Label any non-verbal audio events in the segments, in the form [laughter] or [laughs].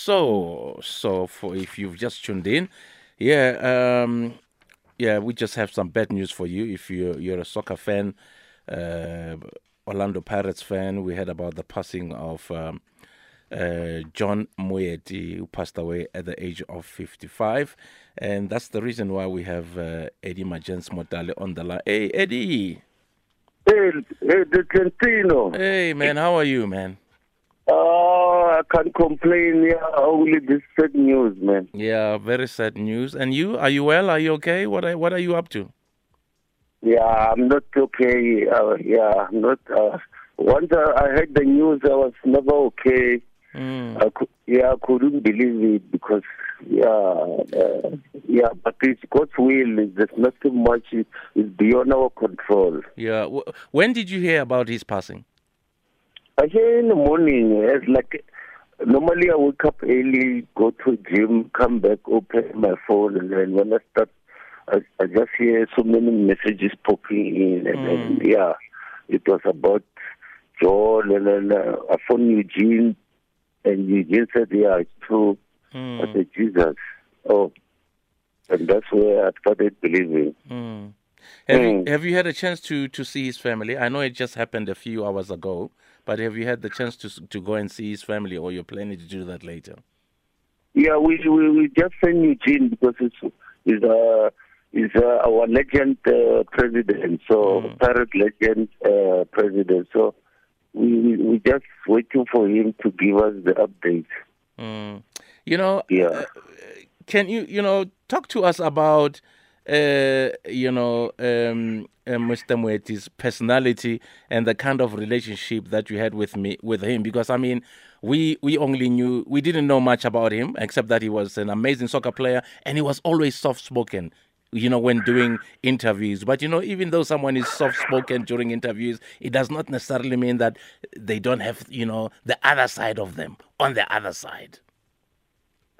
So, so for if you've just tuned in, yeah, um, yeah, we just have some bad news for you. If you're you're a soccer fan, uh, Orlando Pirates fan, we heard about the passing of um, uh, John Moeti, who passed away at the age of 55, and that's the reason why we have uh, Eddie Majens Motale on the line. Hey, Eddie. Hey, hey, Hey, man, how are you, man? I can't complain. Yeah, only this sad news, man. Yeah, very sad news. And you, are you well? Are you okay? What are, what are you up to? Yeah, I'm not okay. Uh, yeah, I'm not. Uh, once I, heard the news, I was never okay. Mm. I cou- yeah, I couldn't believe it because yeah, uh, yeah. But it's God's will. There's nothing much. It- It's beyond our control. Yeah. When did you hear about his passing? I hear in the morning. It's like normally I wake up early, go to gym, come back, open my phone, and then when I start, I, I just hear so many messages popping in, and then yeah, it was about John, and then uh, I phoned Eugene, and Eugene said, "Yeah, it's true." Mm. I said, "Jesus, oh," and that's where I started believing. Mm. Have, Mm. you, have you had a chance to, to see his family? I know it just happened a few hours ago, but have you had the chance to to go and see his family, or you're planning to do that later? Yeah, we we, we just sent Eugene because it's is uh is uh, our legend uh, president, so Mm. pirate legend uh, president. So we we just waiting for him to give us the update. Mm. You know, Yeah. can you you know talk to us about uh, you know um, uh, Mr. Moeti's personality and the kind of relationship that you had with me with him? Because I mean, we we only knew we didn't know much about him except that he was an amazing soccer player and he was always soft spoken. You know, when doing interviews, but you know, even though someone is soft spoken during interviews, it does not necessarily mean that they don't have, you know, the other side of them on the other side.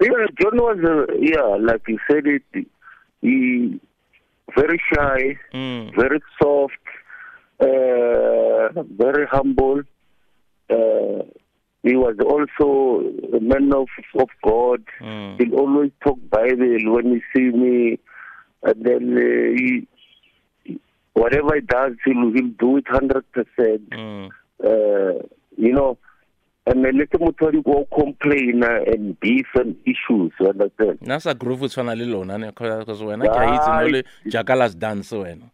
Yeah, John was uh, yeah, like you said it. He very shy, Mm. very soft, uh, very humble. Uh, he was also a man of of God. Mm. He'll always talk Bible when he see me, and then uh, he, whatever he does, he'll, he'll do it hundred percent. Mm. Uh, you know, and then let you go complain and beef and issues. You understand? nna sa groove o tshwana le lona ne because wena ke a itse no le jakalas dance wena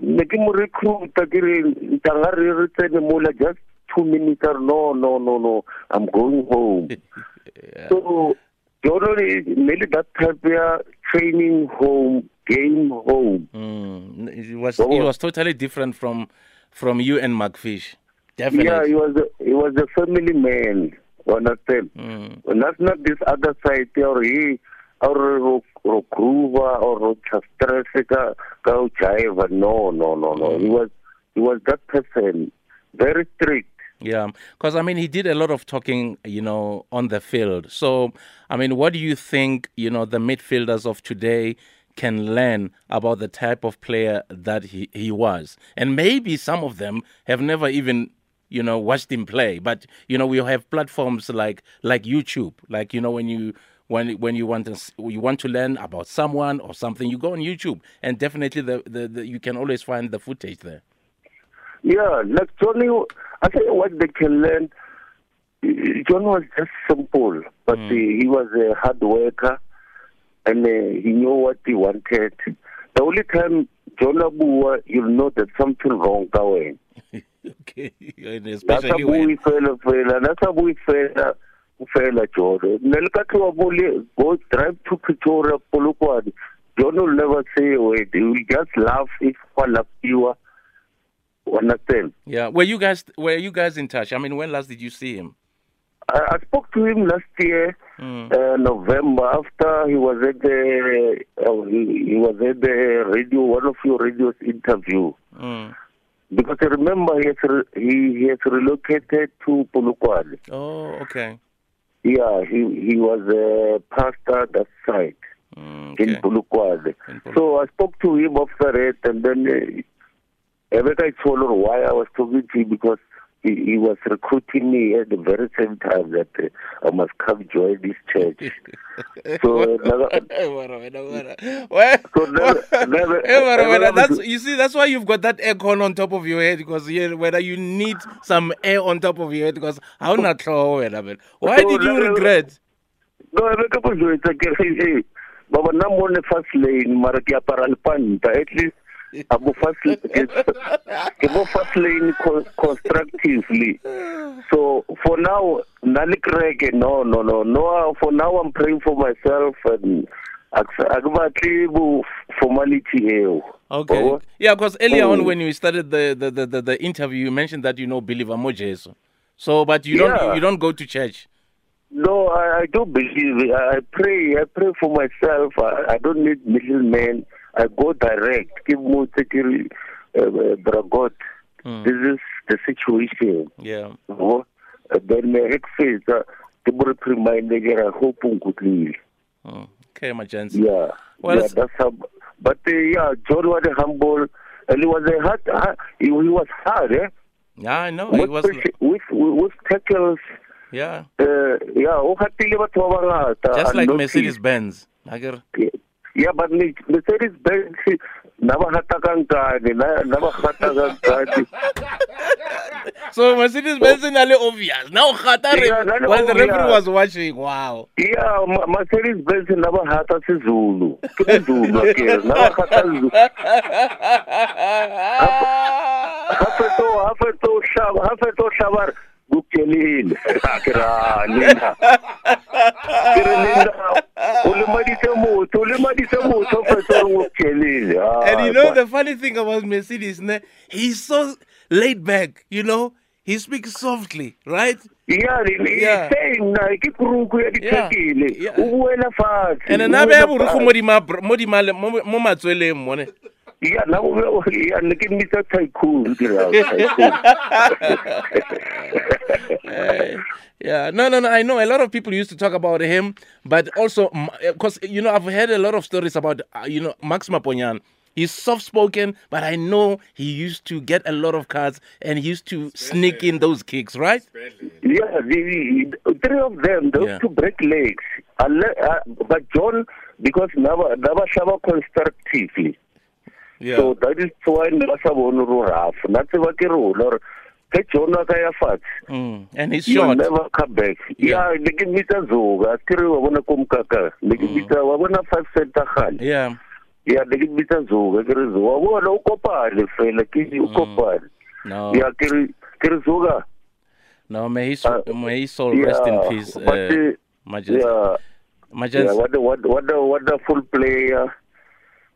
ne ke mo recruita ke re ntanga re re tsene mola just two minutes re, no no no no i'm going home [laughs] so jono nearly that type ya training home game home mm. it was Oh. it was totally different from from you and Macfish yeah he was a, he was a family man understand mm. and that's not this other side or he or ro groova or ro ka ka jive no no no no. He was he was that person. Very strict. Yeah, because I mean, he did a lot of talking, you know, on the field. So, I mean, what do you think, you know, the midfielders of today can learn about the type of player that he, he was? And maybe some of them have never even, you know, watched him play. But, you know, we have platforms like like YouTube, like, you know, when you when when you want to you want to learn about someone or something, you go on YouTube, and definitely the, the, the you can always find the footage there. Yeah, like Johnny, I tell you what they can learn. John was just simple, but uh, he was a hard worker, and uh, he knew what he wanted. The only time John Abua, you'll know that something wrong going. [laughs] [laughs] okay, and That's especially how when we fell, fell. That's how we fell. Fela John. Nelkati Wabuli go drive to Pretoria, Polokwane. John will never say a word. He will just laugh if you understand. Yeah, were you guys were you guys in touch? I mean, when last did you see him? I, I spoke to him last year, Mm. uh, November, after he was at the uh, he, he was at the radio, one of your radio's interview. Mm. Because I remember he has, he, he has relocated to Polokwane. Oh, okay. Yeah, he he was a pastor at that side Mm, in okay. In Polokwane. So I spoke to him after that, and then uh, every time I told her why I was talking to him because he, he was recruiting me at the very same time that uh, I must come join this church. [laughs] [laughs] [laughs] so never, Hey, wara, wena, wara. Why- So never- never- Hey, wara, wena, never- that's you see that's why you've got that aircon on top of your head because yeah, whether you need some air on top of your head because how not. Why did you regret? no ebe ke bojwetsa ke re hey baba nna mo ne fast lane mara ke apara lepanta at least a mo fast ke ke mo fast lane co- constructively so for now le kereke no no no no for now i'm praying for myself and a ke a ke batle bo formality Okay. Yeah, because earlier on Oh. when you started the, the, the, the, the interview, you mentioned that you know believer Mojesu. So, but you don't you don't go to church. No, I, I do believe. I I pray. I pray for myself. I, I don't need middlemen. I go direct. Give more uh, uh, Bragot. Mm. This is the situation. Yeah. Uh, then my ex. Uh, the more remind me. I hope unkutlile. Mm. Okay, my gents. Yeah. Well, yeah, that's how. But uh, yeah, John was a humble. And he was a hard. hard he, he was hard. Eh? Yeah, I know. It With, was with with tackles. yeah. Uh, yeah, o gatile batho ba bangata. Just like. Mercedes Benz. Like Yeah, but me- Mercedes Benz na ba gata ka nkane na na ba gata ka nkane. So Mercedes Benz is really obvious. Now Khata Yeah, really while the referee obvious. was watching. Wow. Yeah, Ma- Mercedes Benz na ba gata seZulu. Ke Zulu akere na ba gata Zulu. Ha feto ha feto shaba ha feto shaba bukelile. Akira Linda. [laughs] Kere Linda. O motho, o motho feto bukelile. And you know the funny thing about Mercedes, ne? he's so laid back, you know? He speaks softly, right? Yeah, Yeah. yeah. saying na ke kuruku ya dithekile. O buela fatshe. And o then I buela be able to fatshe. mo di ma mo di ma mo mo matsweleng mo ne. Yeah, na o be ya ne ke mmitsa tycoon [laughs] ke ra tycoon. [laughs] Eh, yeah, no, no, no. I know a lot of people used to talk about him, but also because you know I've heard a lot of stories about uh, you know Max Maponyan. He's soft spoken, but I know he used to get a lot of cards and he used to sneak in those kicks, right? Yeah, the, the three of them, those Yeah. two break legs. Uh, but John, because never never shaba constructively. Yeah. So that is why never sa bone ro rough. Na tseba ke rona or ke John a ka ya fatshe. Mm. And he's You short. never come back. Yeah. Yeah, ne ke mmitsa Zoga. Ke re wa bona ko mkaka. Ne ke mmitsa wa bona five center gale. Yeah. ya ne ke bitsa zoga ke re zoga bona o kopane fela ke o kopane No. ya ke re ke re zoga No. May his Uh, may his soul rest in yeah, peace. but Uh, Majens. yeah Majens. yeah what a what what a wonderful player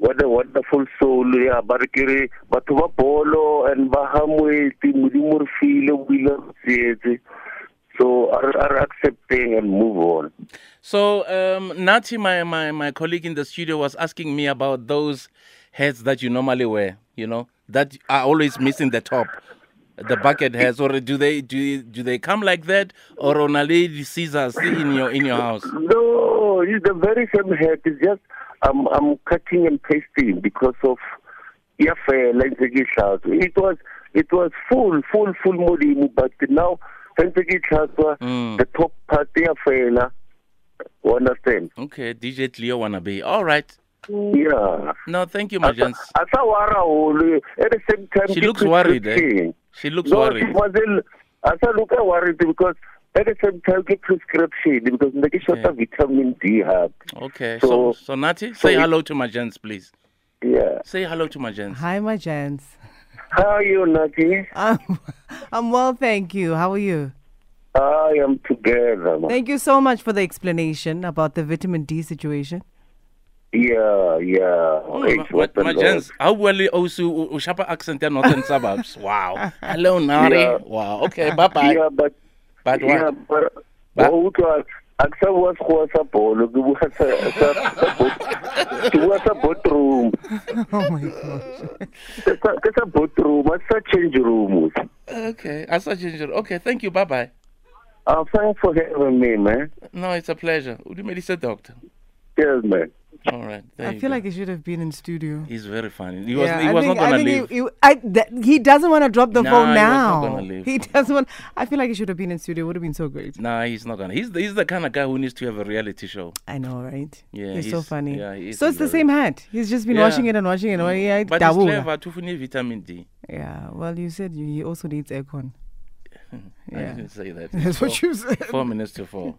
what a wonderful soul ya ba re ke re batho ba bolo and ba hamweti modimo re file o ile re tsietse so are are accepting and move on So um, Nati, my, my my colleague in the studio, was asking me about those heads that you normally wear. You know that are always missing the top, the bucket heads. Or do they do do they come like that, or on a lady scissors in your in your house? No, it's the very same head. It's just I'm I'm cutting and pasting because of yeah, fair It was it was full, full, full modimo, but now Mm. the top part. You understand? Okay, DJ Cleo wanna be all right. Yeah. No, thank you, my gents. Asa wara hole at the same time. She looks worried, eh? She looks no, worried. she wasn't. Asa look worried because at the same time ke prescription because make sure Yeah. vitamin D have. Okay, so So- so Nati, so say it- hello to my gents, please. Yeah. Say hello to my gents. Hi, my gents. How are you, Nati? I'm, I'm well, thank you. How are you? I am together. man. Thank you so much for the explanation about the vitamin D situation. Yeah, yeah. Oh, Hey, my, what the my gents, how well you also Ushapa accent in northern suburbs. Wow. [laughs] Hello, Nari. Yeah. Wow. Okay, bye bye. Yeah, but But yeah, what? but Ba- wa utlwa a ke sa bua sekgowa sa bolo ke bua sa sa- sa bot- ke bua sa boardroom [laughs] Oh my gosh. Ke sa- ke sa boardroom a sa change room Okay, I saw ginger. Okay, thank you. Bye bye. uh, thanks for having me man No, it's a pleasure. Udumedisa doctor. Yes man All right. There I feel go. like he should have been in studio. he's very funny. He was, Yeah, he I was think, not going I to think leave. He, he, I, th- he doesn't want to drop the Nah, phone he was not now. gonna leave. He [laughs] doesn't want. I feel like he should have been in studio. Would have been so great. Nah, he's not gonna. He's the, he's the kind of guy who needs to have a reality show. I know, right? Yeah, he's, so funny. yeah, he is so it's the same hat. He's just been Yeah. watching it and watching it. Yeah, But he's dabula. clever. Tufuni vitamin D. Yeah. Well, you said you, he also needs aircon. [laughs] I Yeah. didn't say that. [laughs] That's Four- what you said. Four minutes to four.